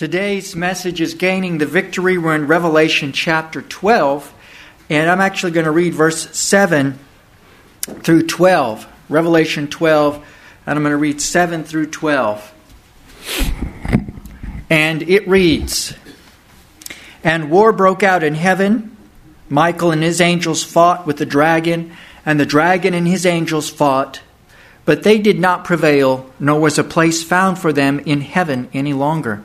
Today's message is Gaining the Victory. We're in Revelation chapter 12, and I'm actually going to read verse 7 through 12. Revelation 12, and I'm going to read 7 through 12. And it reads And war broke out in heaven. Michael and his angels fought with the dragon, and the dragon and his angels fought. But they did not prevail, nor was a place found for them in heaven any longer.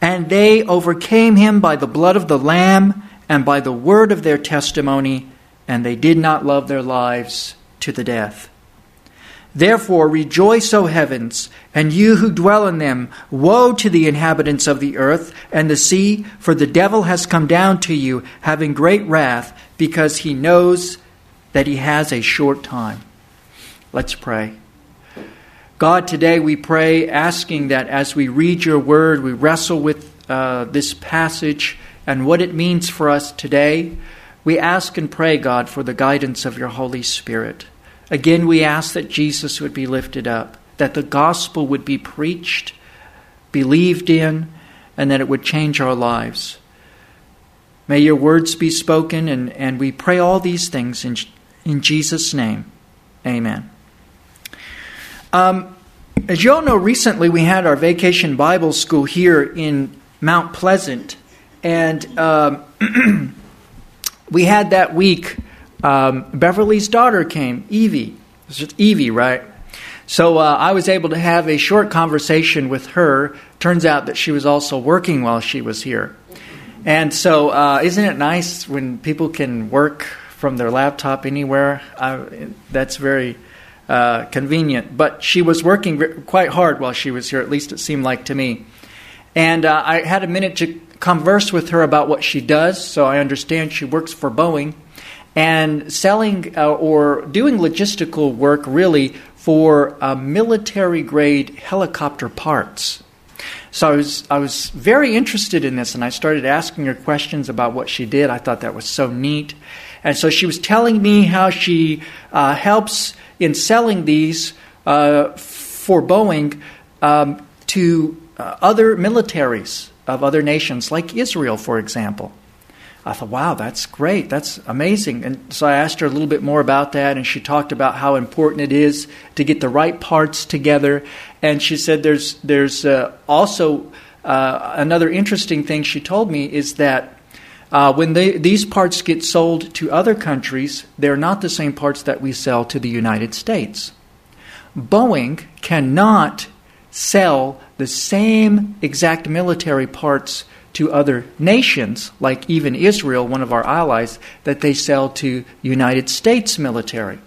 And they overcame him by the blood of the Lamb and by the word of their testimony, and they did not love their lives to the death. Therefore, rejoice, O heavens, and you who dwell in them. Woe to the inhabitants of the earth and the sea, for the devil has come down to you, having great wrath, because he knows that he has a short time. Let's pray. God, today we pray, asking that as we read your word, we wrestle with uh, this passage and what it means for us today. We ask and pray, God, for the guidance of your Holy Spirit. Again, we ask that Jesus would be lifted up, that the gospel would be preached, believed in, and that it would change our lives. May your words be spoken, and, and we pray all these things in, in Jesus' name. Amen. Um, as you all know, recently we had our vacation Bible school here in Mount Pleasant, and um, we had that week. Um, Beverly's daughter came, Evie. Evie, right? So uh, I was able to have a short conversation with her. Turns out that she was also working while she was here. And so, uh, isn't it nice when people can work from their laptop anywhere? I, that's very uh, convenient. But she was working quite hard while she was here, at least it seemed like to me. And uh, I had a minute to converse with her about what she does, so I understand she works for Boeing and selling uh, or doing logistical work really for uh, military grade helicopter parts. So I was, I was very interested in this, and I started asking her questions about what she did. I thought that was so neat. And so she was telling me how she uh, helps in selling these uh, for Boeing um, to uh, other militaries of other nations, like Israel, for example. I thought, wow, that's great. That's amazing. And so I asked her a little bit more about that, and she talked about how important it is to get the right parts together. And she said there's, there's uh, also uh, another interesting thing she told me is that uh, when they, these parts get sold to other countries, they're not the same parts that we sell to the United States. Boeing cannot sell the same exact military parts to other nations, like even Israel, one of our allies, that they sell to United States military.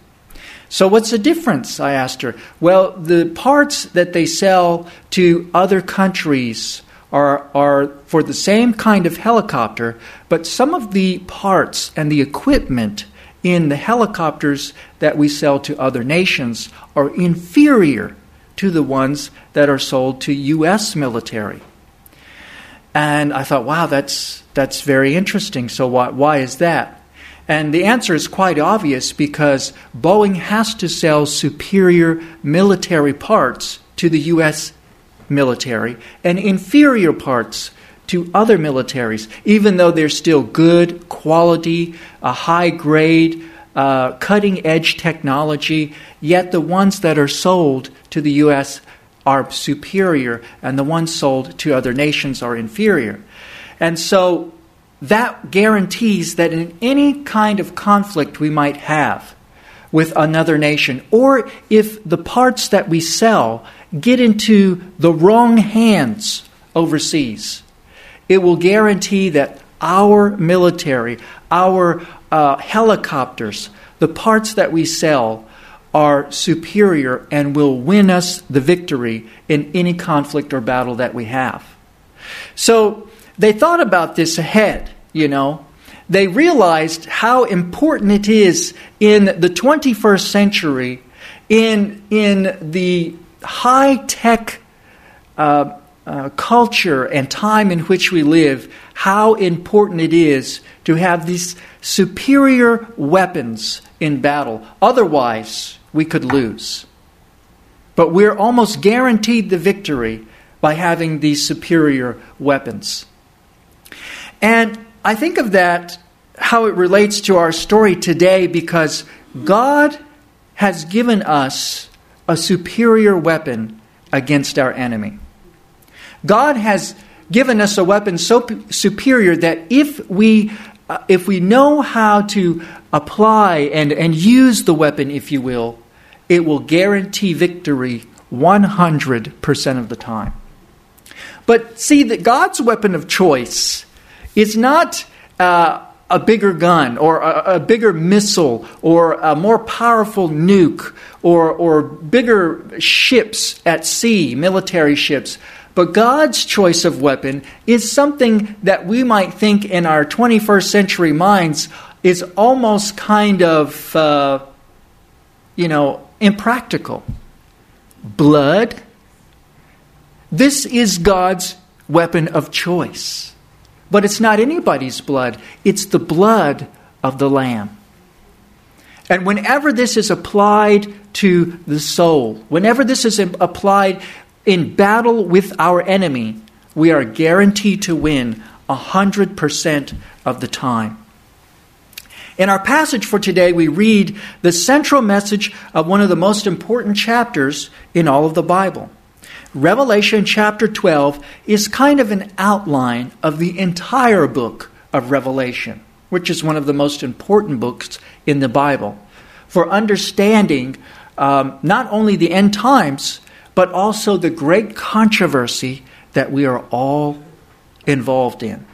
So, what's the difference? I asked her. Well, the parts that they sell to other countries are, are for the same kind of helicopter, but some of the parts and the equipment in the helicopters that we sell to other nations are inferior to the ones that are sold to U.S. military. And I thought, wow, that's, that's very interesting. So, why, why is that? And the answer is quite obvious because Boeing has to sell superior military parts to the U.S military and inferior parts to other militaries, even though they're still good quality, a high grade, uh, cutting edge technology, yet the ones that are sold to the U.S. are superior, and the ones sold to other nations are inferior. And so that guarantees that in any kind of conflict we might have with another nation, or if the parts that we sell get into the wrong hands overseas, it will guarantee that our military, our uh, helicopters, the parts that we sell, are superior and will win us the victory in any conflict or battle that we have. So they thought about this ahead, you know. They realized how important it is in the 21st century, in, in the high tech uh, uh, culture and time in which we live, how important it is to have these superior weapons in battle. Otherwise, we could lose. But we're almost guaranteed the victory by having these superior weapons. And I think of that, how it relates to our story today, because God has given us a superior weapon against our enemy. God has given us a weapon so superior that if we uh, if we know how to apply and, and use the weapon, if you will, it will guarantee victory 100% of the time. But see, that God's weapon of choice is not uh, a bigger gun or a, a, bigger missile or a more powerful nuke or, or bigger ships at sea, military ships. But God's choice of weapon is something that we might think in our 21st century minds is almost kind of, uh, you know, impractical. Blood. This is God's weapon of choice. But it's not anybody's blood, it's the blood of the Lamb. And whenever this is applied to the soul, whenever this is applied in battle with our enemy, we are guaranteed to win 100% of the time. In our passage for today, we read the central message of one of the most important chapters in all of the Bible. Revelation chapter 12 is kind of an outline of the entire book of Revelation, which is one of the most important books in the Bible for understanding um, not only the end times, but also the great controversy that we are all involved in.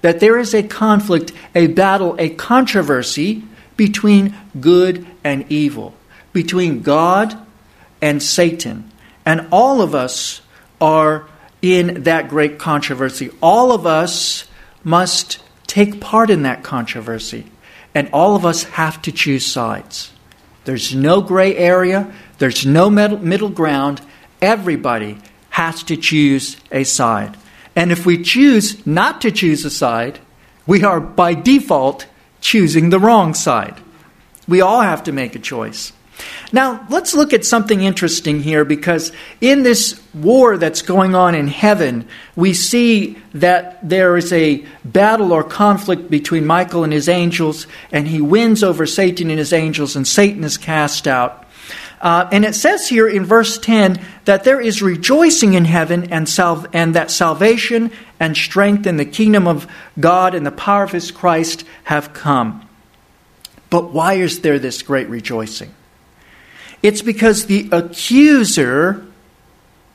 That there is a conflict, a battle, a controversy between good and evil, between God and Satan. And all of us are in that great controversy. All of us must take part in that controversy. And all of us have to choose sides. There's no gray area, there's no middle ground, Everybody has to choose a side. And if we choose not to choose a side, we are by default choosing the wrong side. We all have to make a choice. Now, let's look at something interesting here because in this war that's going on in heaven, we see that there is a battle or conflict between Michael and his angels, and he wins over Satan and his angels, and Satan is cast out. Uh, and it says here in verse 10 that there is rejoicing in heaven and, sal- and that salvation and strength in the kingdom of God and the power of his Christ have come. But why is there this great rejoicing? It's because the accuser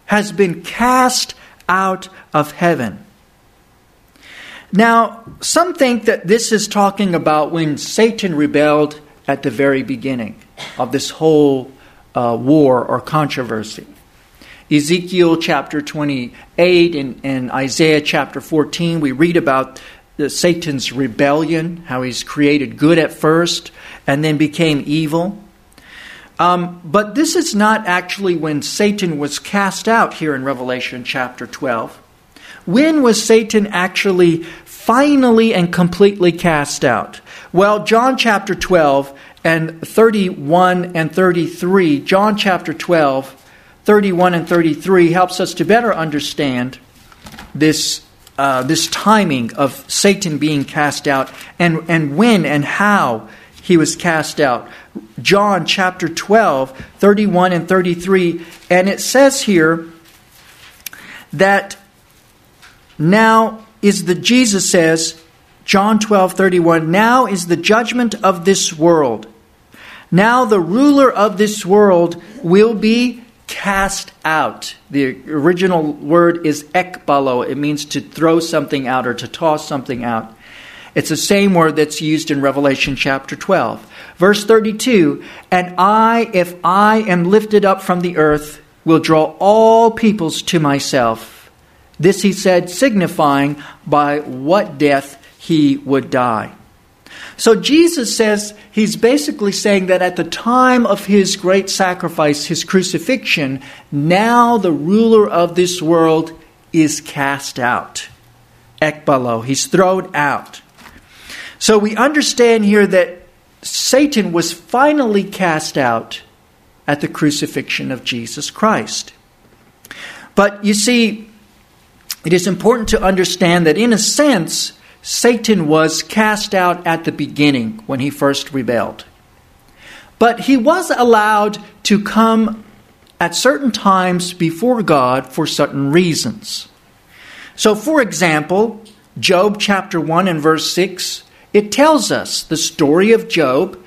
has been cast out of heaven. Now, some think that this is talking about when Satan rebelled at the very beginning of this whole uh, war or controversy. Ezekiel chapter 28 and, and Isaiah chapter 14, we read about the, Satan's rebellion, how he's created good at first and then became evil. Um, but this is not actually when Satan was cast out here in Revelation chapter 12. When was Satan actually finally and completely cast out? Well, John chapter 12 and 31 and 33, John chapter 12, 31 and 33 helps us to better understand this, uh, this timing of Satan being cast out and, and when and how he was cast out. John chapter 12, 31 and 33, and it says here that now is the, Jesus says, John 12, 31, now is the judgment of this world. Now the ruler of this world will be cast out. The original word is ekbalo. It means to throw something out or to toss something out. It's the same word that's used in Revelation chapter 12. Verse 32 And I, if I am lifted up from the earth, will draw all peoples to myself. This he said, signifying by what death he would die. So Jesus says he's basically saying that at the time of his great sacrifice, his crucifixion, now the ruler of this world is cast out. Ekbalo, he's thrown out. So we understand here that Satan was finally cast out at the crucifixion of Jesus Christ. But you see, it is important to understand that in a sense, Satan was cast out at the beginning when he first rebelled. But he was allowed to come at certain times before God for certain reasons. So, for example, Job chapter 1 and verse 6, it tells us the story of Job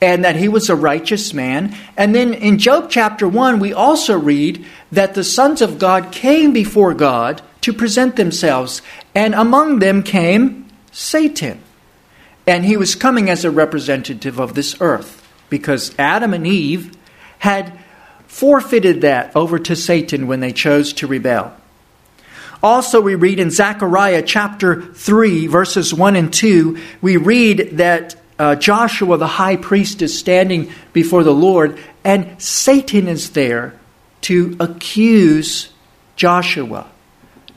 and that he was a righteous man. And then in Job chapter 1, we also read that the sons of God came before God to present themselves, and among them came Satan. And he was coming as a representative of this earth because Adam and Eve had forfeited that over to Satan when they chose to rebel. Also, we read in Zechariah chapter 3, verses 1 and 2, we read that uh, Joshua the high priest is standing before the Lord, and Satan is there to accuse Joshua.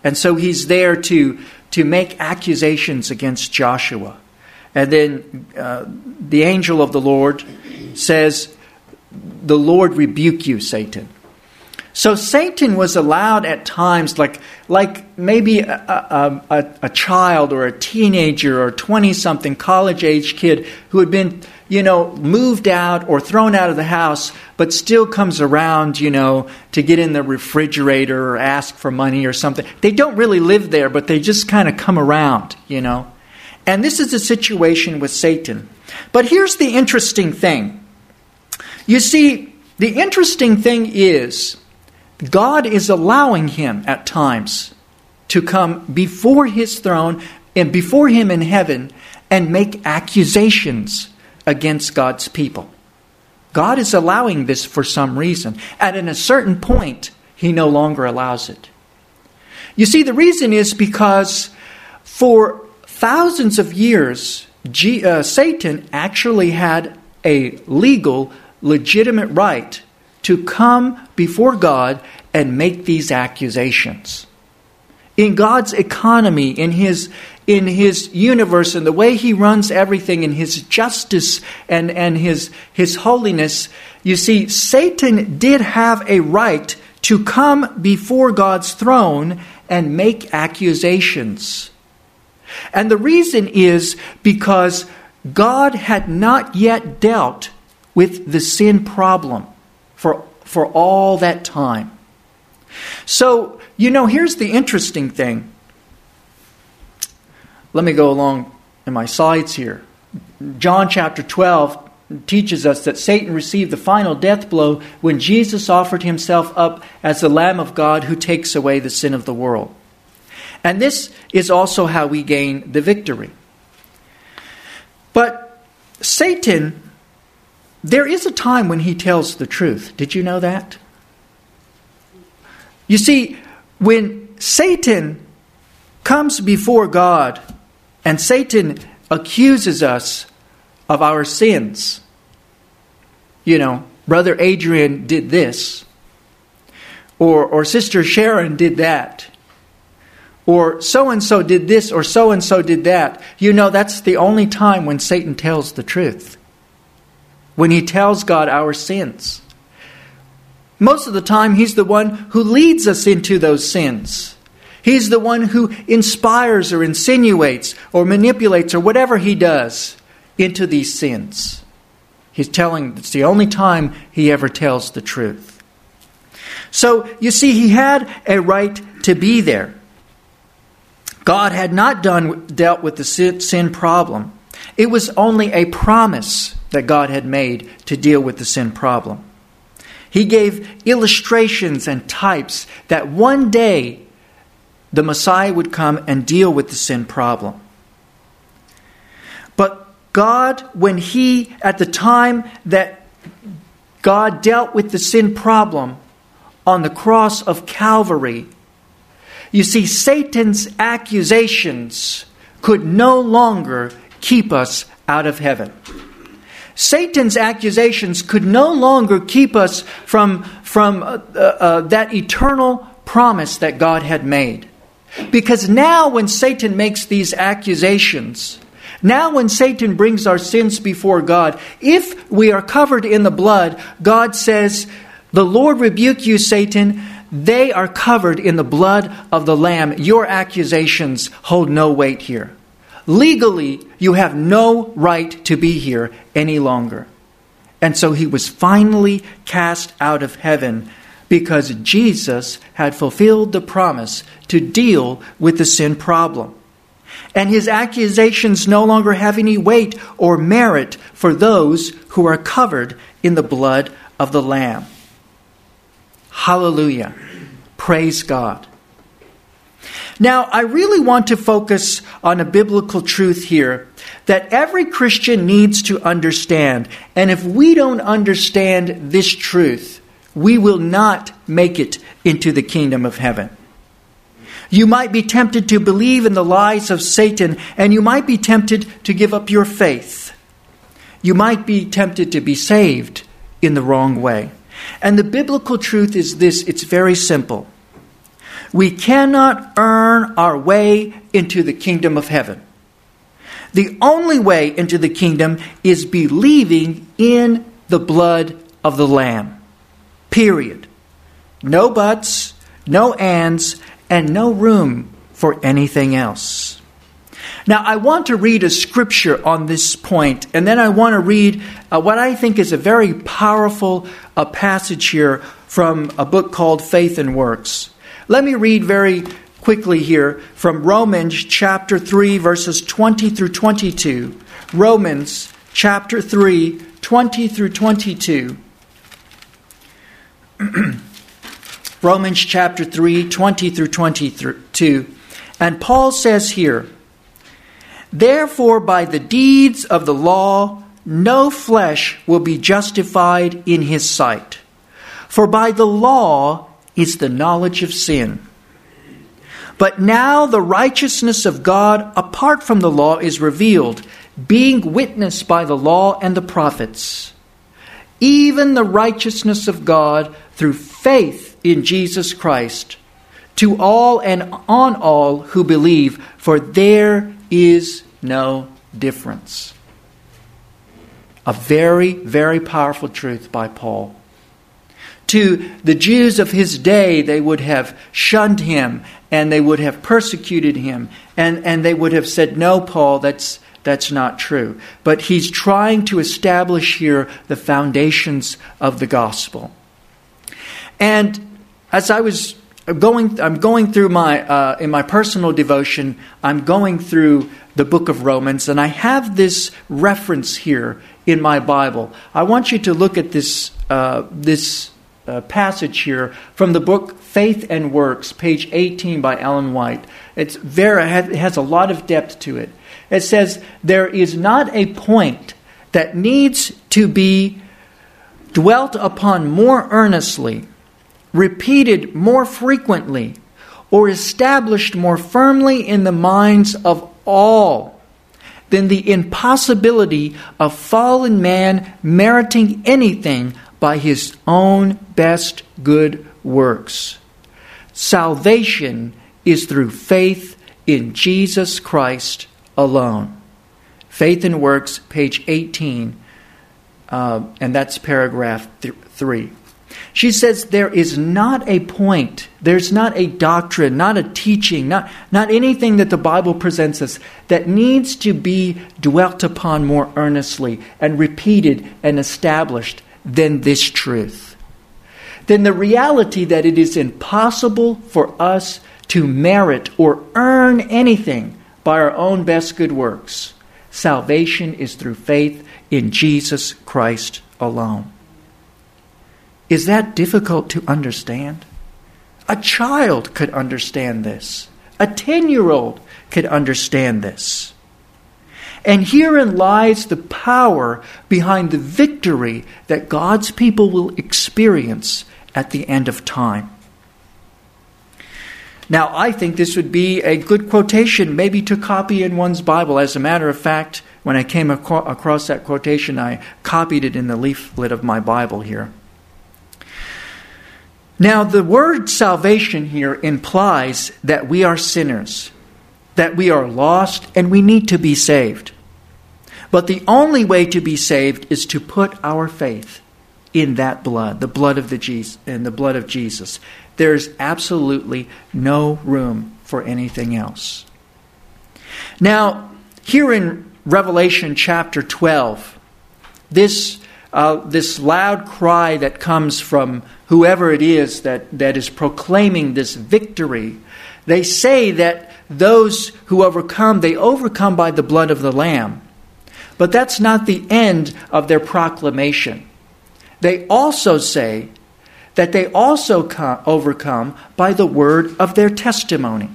And so he's there to, to make accusations against Joshua. And then uh, the angel of the Lord says, The Lord rebuke you, Satan. So Satan was allowed at times, like, like maybe a, a, a, a child or a teenager or 20 something college age kid who had been, you know, moved out or thrown out of the house, but still comes around, you know, to get in the refrigerator or ask for money or something. They don't really live there, but they just kind of come around, you know. And this is the situation with Satan. But here's the interesting thing. You see, the interesting thing is God is allowing him at times to come before his throne and before him in heaven and make accusations against God's people. God is allowing this for some reason. And at a certain point, he no longer allows it. You see, the reason is because for thousands of years, G- uh, Satan actually had a legal, legitimate right to come before God and make these accusations. In God's economy, in his, in his universe, and the way he runs everything, in his justice and, and his, his holiness, you see, Satan did have a right to come before God's throne and make accusations. And the reason is because God had not yet dealt with the sin problem for, all that time. So, you know, here's the interesting thing. Let me go along in my slides here. John chapter 12 teaches us that Satan received the final death blow when Jesus offered himself up as the Lamb of God who takes away the sin of the world. And this is also how we gain the victory. But Satan there is a time when he tells the truth. Did you know that? You see, when Satan comes before God and Satan accuses us of our sins, you know, Brother Adrian did this, or, or Sister Sharon did that, or so and so did this, or so and so did that, you know, that's the only time when Satan tells the truth when he tells God our sins. Most of the time, he's the one who leads us into those sins. He's the one who inspires or insinuates or manipulates or whatever he does into these sins. He's telling, it's the only time he ever tells the truth. So, you see, he had a right to be there. God had not done, dealt with the sin problem. It was only a promise that God had made to deal with the sin problem. He gave illustrations and types that one day the Messiah would come and deal with the sin problem. But God, when He, at the time that God dealt with the sin problem on the cross of Calvary, You see, Satan's accusations could no longer keep us out of heaven. Satan's accusations could no longer keep us from, from uh, uh, uh, that eternal promise that God had made. Because now, when Satan makes these accusations, now when Satan brings our sins before God, if we are covered in the blood, God says, The Lord rebuke you, Satan. They are covered in the blood of the Lamb. Your accusations hold no weight here. Legally, you have no right to be here any longer. And so he was finally cast out of heaven because Jesus had fulfilled the promise to deal with the sin problem. And his accusations no longer have any weight or merit for those who are covered in the blood of the Lamb. Hallelujah. Praise God. Now, I really want to focus on a biblical truth here that every Christian needs to understand. And if we don't understand this truth, we will not make it into the kingdom of heaven. You might be tempted to believe in the lies of Satan, and you might be tempted to give up your faith. You might be tempted to be saved in the wrong way. And the biblical truth is this it's very simple. We cannot earn our way into the kingdom of heaven. The only way into the kingdom is believing in the blood of the Lamb. Period. No buts, no ands, and no room for anything else. Now, I want to read a scripture on this point, and then I want to read uh, what I think is a very powerful uh, passage here from a book called Faith and Works. Let me read very quickly here from Romans chapter 3, verses 20 through 22. Romans chapter 3, 20 through 22. Romans chapter 3, 20 through 22. And Paul says here, Therefore, by the deeds of the law, no flesh will be justified in his sight. For by the law, is the knowledge of sin. But now the righteousness of God apart from the law is revealed, being witnessed by the law and the prophets. Even the righteousness of God through faith in Jesus Christ, to all and on all who believe, for there is no difference. A very, very powerful truth by Paul. To the Jews of his day, they would have shunned him and they would have persecuted him and, and they would have said, No, Paul, that's, that's not true. But he's trying to establish here the foundations of the gospel. And as I was going, I'm going through my, uh, in my personal devotion, I'm going through the book of Romans, and I have this reference here in my Bible. I want you to look at this, uh, this uh, passage here from the book Faith and Works, page 18 by Ellen White. It's very, it has a lot of depth to it. It says, There is not a point that needs to be dwelt upon more earnestly, repeated more frequently, or established more firmly in the minds of all than the impossibility of fallen man meriting anything by his own best good works. Salvation is through faith in Jesus Christ alone. Faith and Works, page 18, uh, and that's paragraph th- 3. She says there is not a point, there's not a doctrine, not a teaching, not, not anything that the Bible presents us that needs to be dwelt upon more earnestly and repeated and established than this truth. Than the reality that it is impossible for us to merit or earn anything by our own best good works. Salvation is through faith in Jesus Christ alone. Is that difficult to understand? A child could understand this. A 10 year old could understand this. And herein lies the power behind the victory that God's people will experience at the end of time. Now, I think this would be a good quotation, maybe to copy in one's Bible. As a matter of fact, when I came across that quotation, I copied it in the leaflet of my Bible here. Now, the word salvation here implies that we are sinners, that we are lost, and we need to be saved. But the only way to be saved is to put our faith in that blood, the blood of the Jesus, in the blood of Jesus. There's absolutely no room for anything else. Now, here in Revelation chapter 12, this uh, this loud cry that comes from whoever it is that, that is proclaiming this victory, they say that those who overcome, they overcome by the blood of the Lamb. But that's not the end of their proclamation. They also say that they also overcome by the word of their testimony.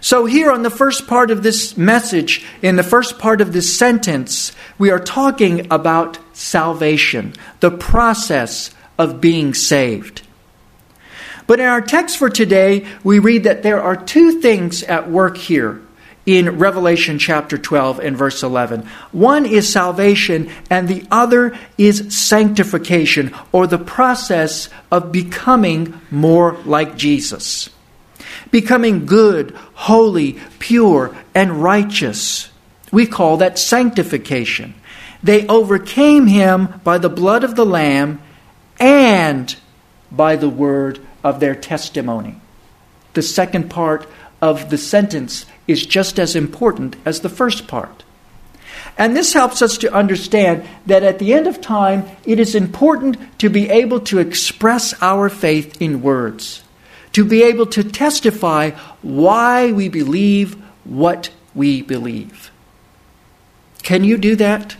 So, here on the first part of this message, in the first part of this sentence, we are talking about salvation, the process of being saved. But in our text for today, we read that there are two things at work here in Revelation chapter 12 and verse 11. One is salvation, and the other is sanctification, or the process of becoming more like Jesus. Becoming good, holy, pure, and righteous. We call that sanctification. They overcame him by the blood of the Lamb and by the word of their testimony. The second part of the sentence is just as important as the first part. And this helps us to understand that at the end of time, it is important to be able to express our faith in words, to be able to testify why we believe what we believe. Can you do that?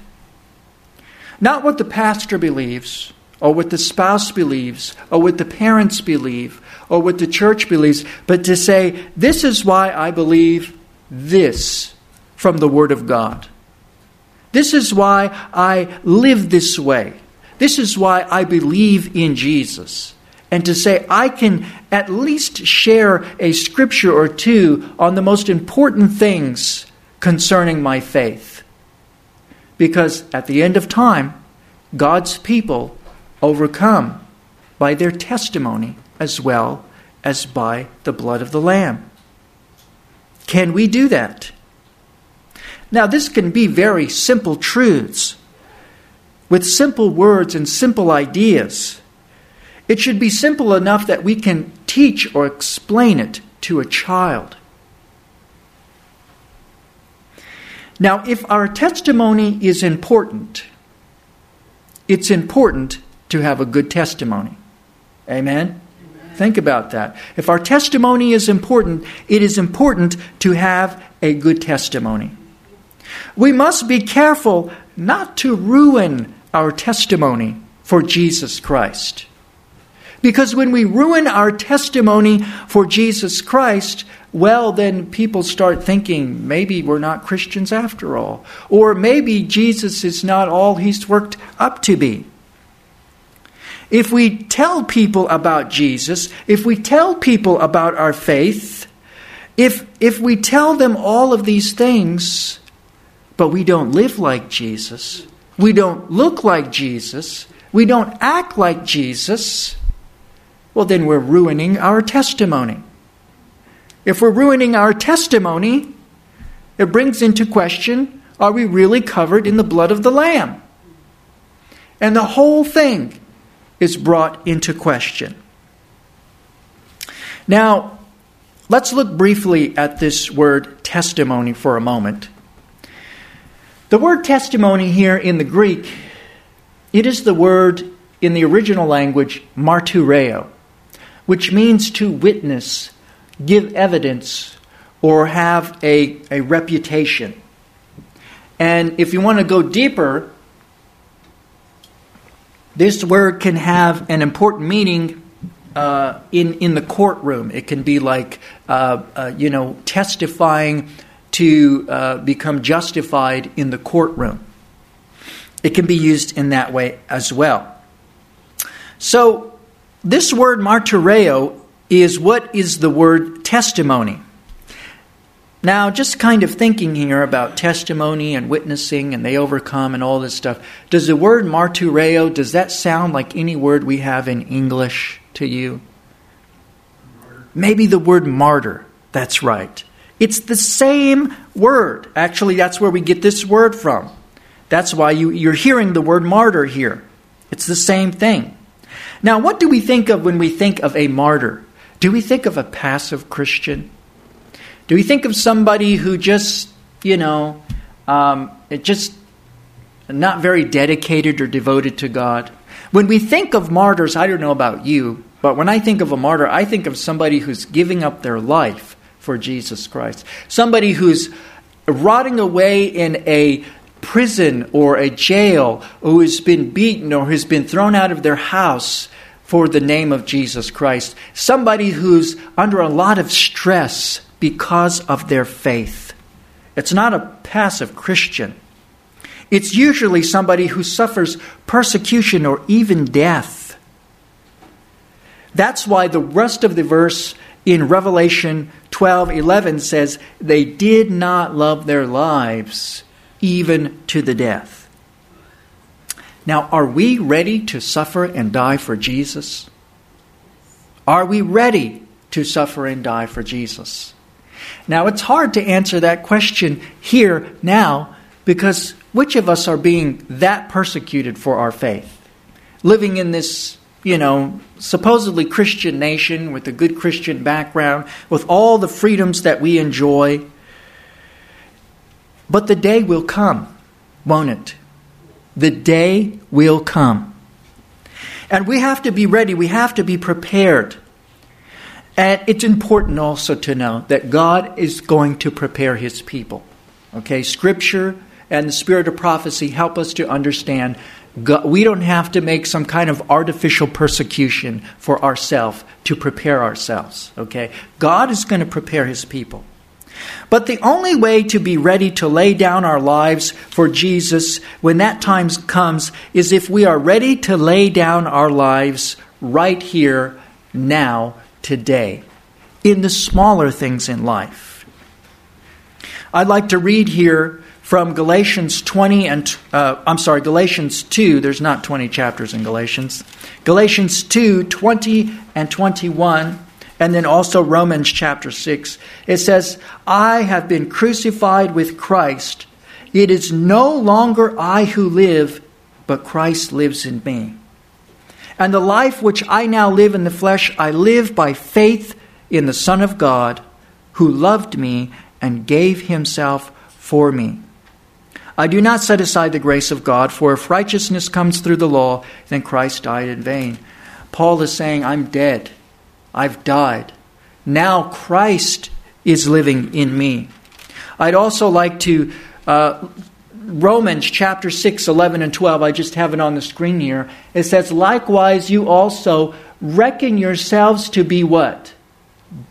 Not what the pastor believes, or what the spouse believes, or what the parents believe, or what the church believes, but to say, This is why I believe this from the Word of God. This is why I live this way. This is why I believe in Jesus. And to say, I can at least share a scripture or two on the most important things concerning my faith. Because at the end of time, God's people overcome by their testimony as well as by the blood of the Lamb. Can we do that? Now, this can be very simple truths with simple words and simple ideas. It should be simple enough that we can teach or explain it to a child. Now, if our testimony is important, it's important to have a good testimony. Amen? Think about that. If our testimony is important, it is important to have a good testimony. We must be careful not to ruin our testimony for Jesus Christ. Because when we ruin our testimony for Jesus Christ, well, then people start thinking maybe we're not Christians after all. Or maybe Jesus is not all he's worked up to be. If we tell people about Jesus, if we tell people about our faith, if, if we tell them all of these things, but we don't live like Jesus, we don't look like Jesus, we don't act like Jesus, well, then we're ruining our testimony. If we're ruining our testimony, it brings into question are we really covered in the blood of the Lamb? And the whole thing is brought into question. Now, let's look briefly at this word testimony for a moment. The word testimony here in the Greek, it is the word in the original language martureo, which means to witness, give evidence, or have a, a reputation. And if you want to go deeper, this word can have an important meaning uh, in in the courtroom. It can be like uh, uh, you know testifying to uh, become justified in the courtroom. It can be used in that way as well. So this word martyreo is what is the word testimony? Now, just kind of thinking here about testimony and witnessing and they overcome and all this stuff, does the word martureo, does that sound like any word we have in English to you? Maybe the word martyr. That's right. It's the same word. Actually, that's where we get this word from. That's why you, you're hearing the word martyr here. It's the same thing. Now, what do we think of when we think of a martyr? Do we think of a passive Christian? Do we think of somebody who just, you know, um, just not very dedicated or devoted to God? When we think of martyrs, I don't know about you, but when I think of a martyr, I think of somebody who's giving up their life for Jesus Christ. Somebody who's rotting away in a prison or a jail, who has been beaten or has been thrown out of their house for the name of Jesus Christ. Somebody who's under a lot of stress because of their faith. It's not a passive Christian. It's usually somebody who suffers persecution or even death. That's why the rest of the verse in Revelation 12 11 says, They did not love their lives even to the death. Now, are we ready to suffer and die for Jesus? Are we ready to suffer and die for Jesus? Now, it's hard to answer that question here now because which of us are being that persecuted for our faith? Living in this, you know, supposedly Christian nation with a good Christian background, with all the freedoms that we enjoy. But the day will come, won't it? The day will come. And we have to be ready, we have to be prepared. And it's important also to know that God is going to prepare his people. Okay, scripture and the spirit of prophecy help us to understand God, we don't have to make some kind of artificial persecution for ourselves to prepare ourselves. Okay, God is going to prepare his people. But the only way to be ready to lay down our lives for Jesus when that time comes is if we are ready to lay down our lives right here, now, today in the smaller things in life. I'd like to read here from Galatians 20 and uh, I'm sorry, Galatians 2. There's not 20 chapters in Galatians. Galatians 2, 20 and 21, and then also Romans chapter 6. It says, I have been crucified with Christ. It is no longer I who live, but Christ lives in me. And the life which I now live in the flesh, I live by faith in the Son of God, who loved me and gave himself for me. I do not set aside the grace of God, for if righteousness comes through the law, then Christ died in vain. Paul is saying, I'm dead. I've died. Now Christ is living in me. I'd also like to uh, Romans chapter 6, 11 and 12, I just have it on the screen here. It says, Likewise, you also reckon yourselves to be what?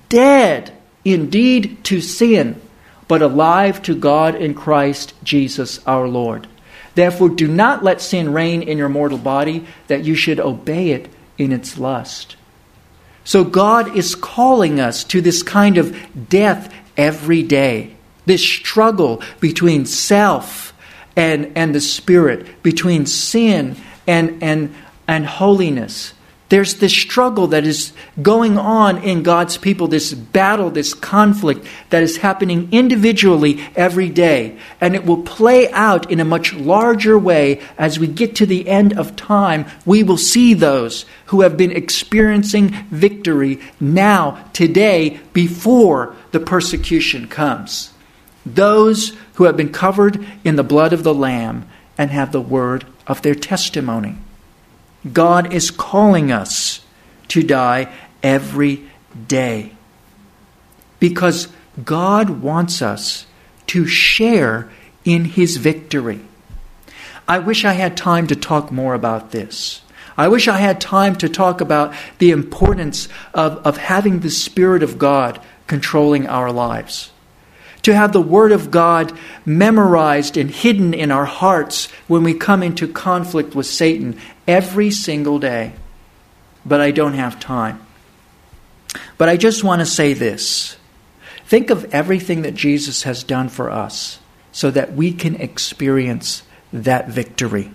Dead indeed to sin, but alive to God in Christ Jesus our Lord. Therefore, do not let sin reign in your mortal body, that you should obey it in its lust. So, God is calling us to this kind of death every day, this struggle between self and, and the Spirit, between sin and, and, and holiness. There's this struggle that is going on in God's people, this battle, this conflict that is happening individually every day. And it will play out in a much larger way as we get to the end of time. We will see those who have been experiencing victory now, today, before the persecution comes. Those who have been covered in the blood of the Lamb and have the word of their testimony. God is calling us to die every day because God wants us to share in his victory. I wish I had time to talk more about this. I wish I had time to talk about the importance of, of having the Spirit of God controlling our lives to have the Word of God memorized and hidden in our hearts when we come into conflict with Satan every single day. But I don't have time. But I just want to say this think of everything that Jesus has done for us so that we can experience that victory.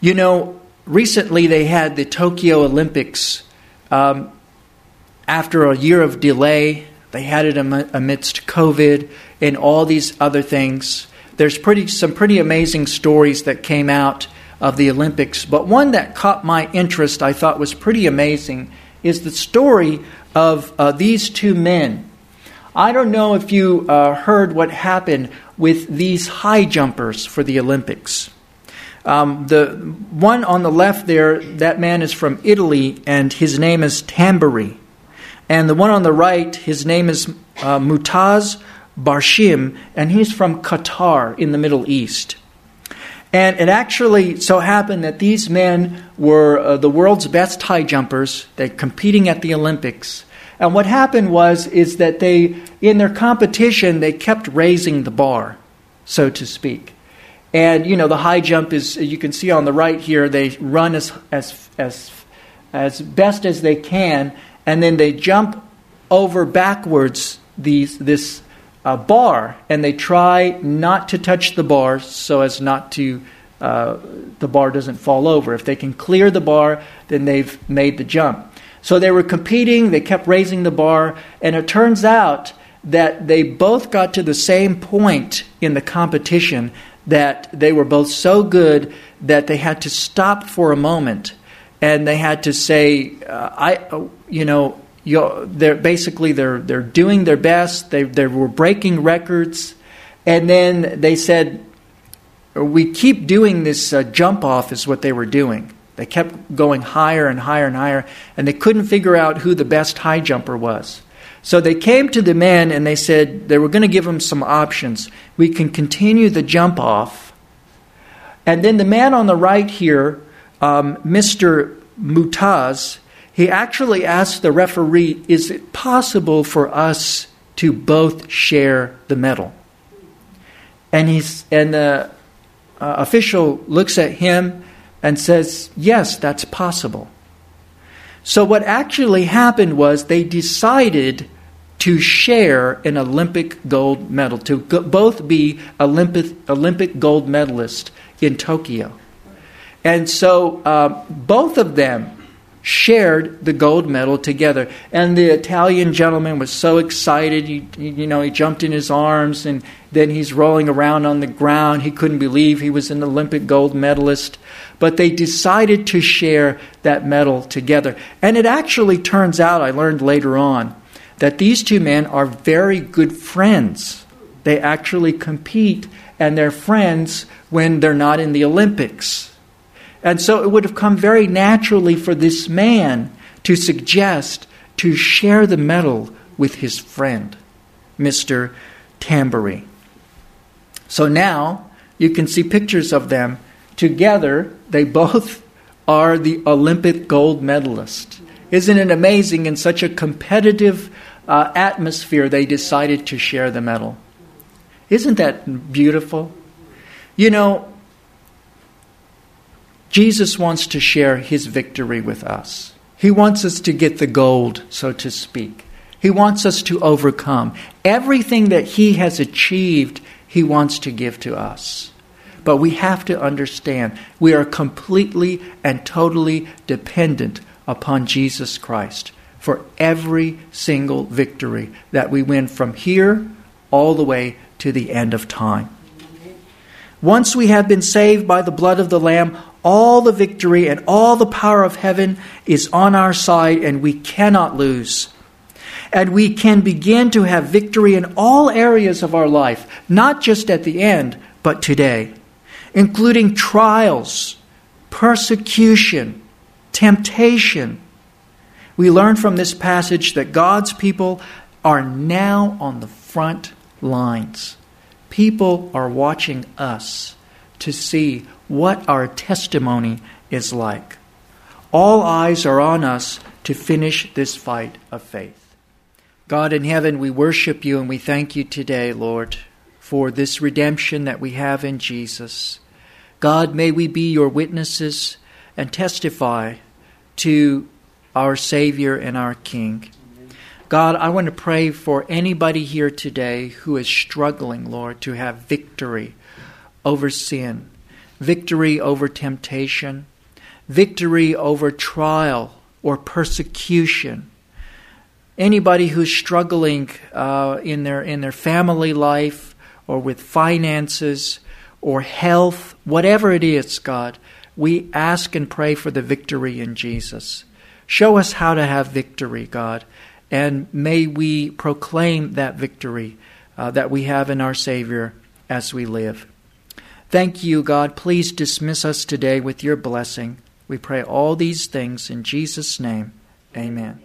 You know, recently they had the Tokyo Olympics. Um, after a year of delay, they had it amidst COVID and all these other things. There's pretty, some pretty amazing stories that came out of the Olympics, but one that caught my interest, I thought was pretty amazing, is the story of uh, these two men. I don't know if you uh, heard what happened with these high jumpers for the Olympics. Um, the one on the left there, that man is from Italy, and his name is Tamberi. And the one on the right, his name is uh, Mutaz Barshim, and he's from Qatar in the Middle East. And it actually so happened that these men were uh, the world's best high jumpers. They're competing at the Olympics. And what happened was is that they, in their competition, they kept raising the bar, so to speak. And you know, the high jump is you can see on the right here. They run as as as as best as they can, and then they jump over backwards these this uh, bar, and they try not to touch the bar so as not to uh, the bar doesn't fall over. If they can clear the bar, then they've made the jump. So they were competing. They kept raising the bar, and it turns out that they both got to the same point in the competition that they were both so good that they had to stop for a moment and they had to say, uh, "I, you know, they're basically they're they're doing their best. They they were breaking records, and then they said, "We keep doing this uh, jump off," is what they were doing. They kept going higher and higher and higher, and they couldn't figure out who the best high jumper was. So they came to the men and they said they were going to give them some options. We can continue the jump off. And then the man on the right here, um, Mr. Mutaz, he actually asked the referee, Is it possible for us to both share the medal? And, he's, and the uh, official looks at him and says, Yes, that's possible. So, what actually happened was they decided to share an Olympic gold medal, to go, both be Olympic, Olympic gold medalists in Tokyo. And so uh, both of them shared the gold medal together. And the Italian gentleman was so excited. He, you know, he jumped in his arms and then he's rolling around on the ground. He couldn't believe he was an Olympic gold medalist. But they decided to share that medal together. And it actually turns out, I learned later on, that these two men are very good friends. They actually compete and they're friends when they're not in the Olympics. And so it would have come very naturally for this man to suggest to share the medal with his friend, Mr. Tamberi. So now you can see pictures of them together. They both are the Olympic gold medalist. Isn't it amazing in such a competitive uh, atmosphere, they decided to share the medal. Isn't that beautiful? You know, Jesus wants to share his victory with us. He wants us to get the gold, so to speak. He wants us to overcome. Everything that he has achieved, he wants to give to us. But we have to understand we are completely and totally dependent upon Jesus Christ for every single victory that we win from here all the way to the end of time. Once we have been saved by the blood of the Lamb, all the victory and all the power of heaven is on our side, and we cannot lose. And we can begin to have victory in all areas of our life, not just at the end, but today, including trials, persecution, temptation, we learn from this passage that God's people are now on the front lines. People are watching us to see what our testimony is like. All eyes are on us to finish this fight of faith. God in heaven, we worship you and we thank you today, Lord, for this redemption that we have in Jesus. God, may we be your witnesses and testify to our Savior and our King. God, I want to pray for anybody here today who is struggling, Lord, to have victory over sin, victory over temptation, victory over trial or persecution. Anybody who's struggling uh, in their in their family life or with finances or health, whatever it is, God, we ask and pray for the victory in Jesus. Show us how to have victory, God, and may we proclaim that victory uh, that we have in our Savior as we live. Thank you, God. Please dismiss us today with your blessing. We pray all these things in Jesus' name. Amen.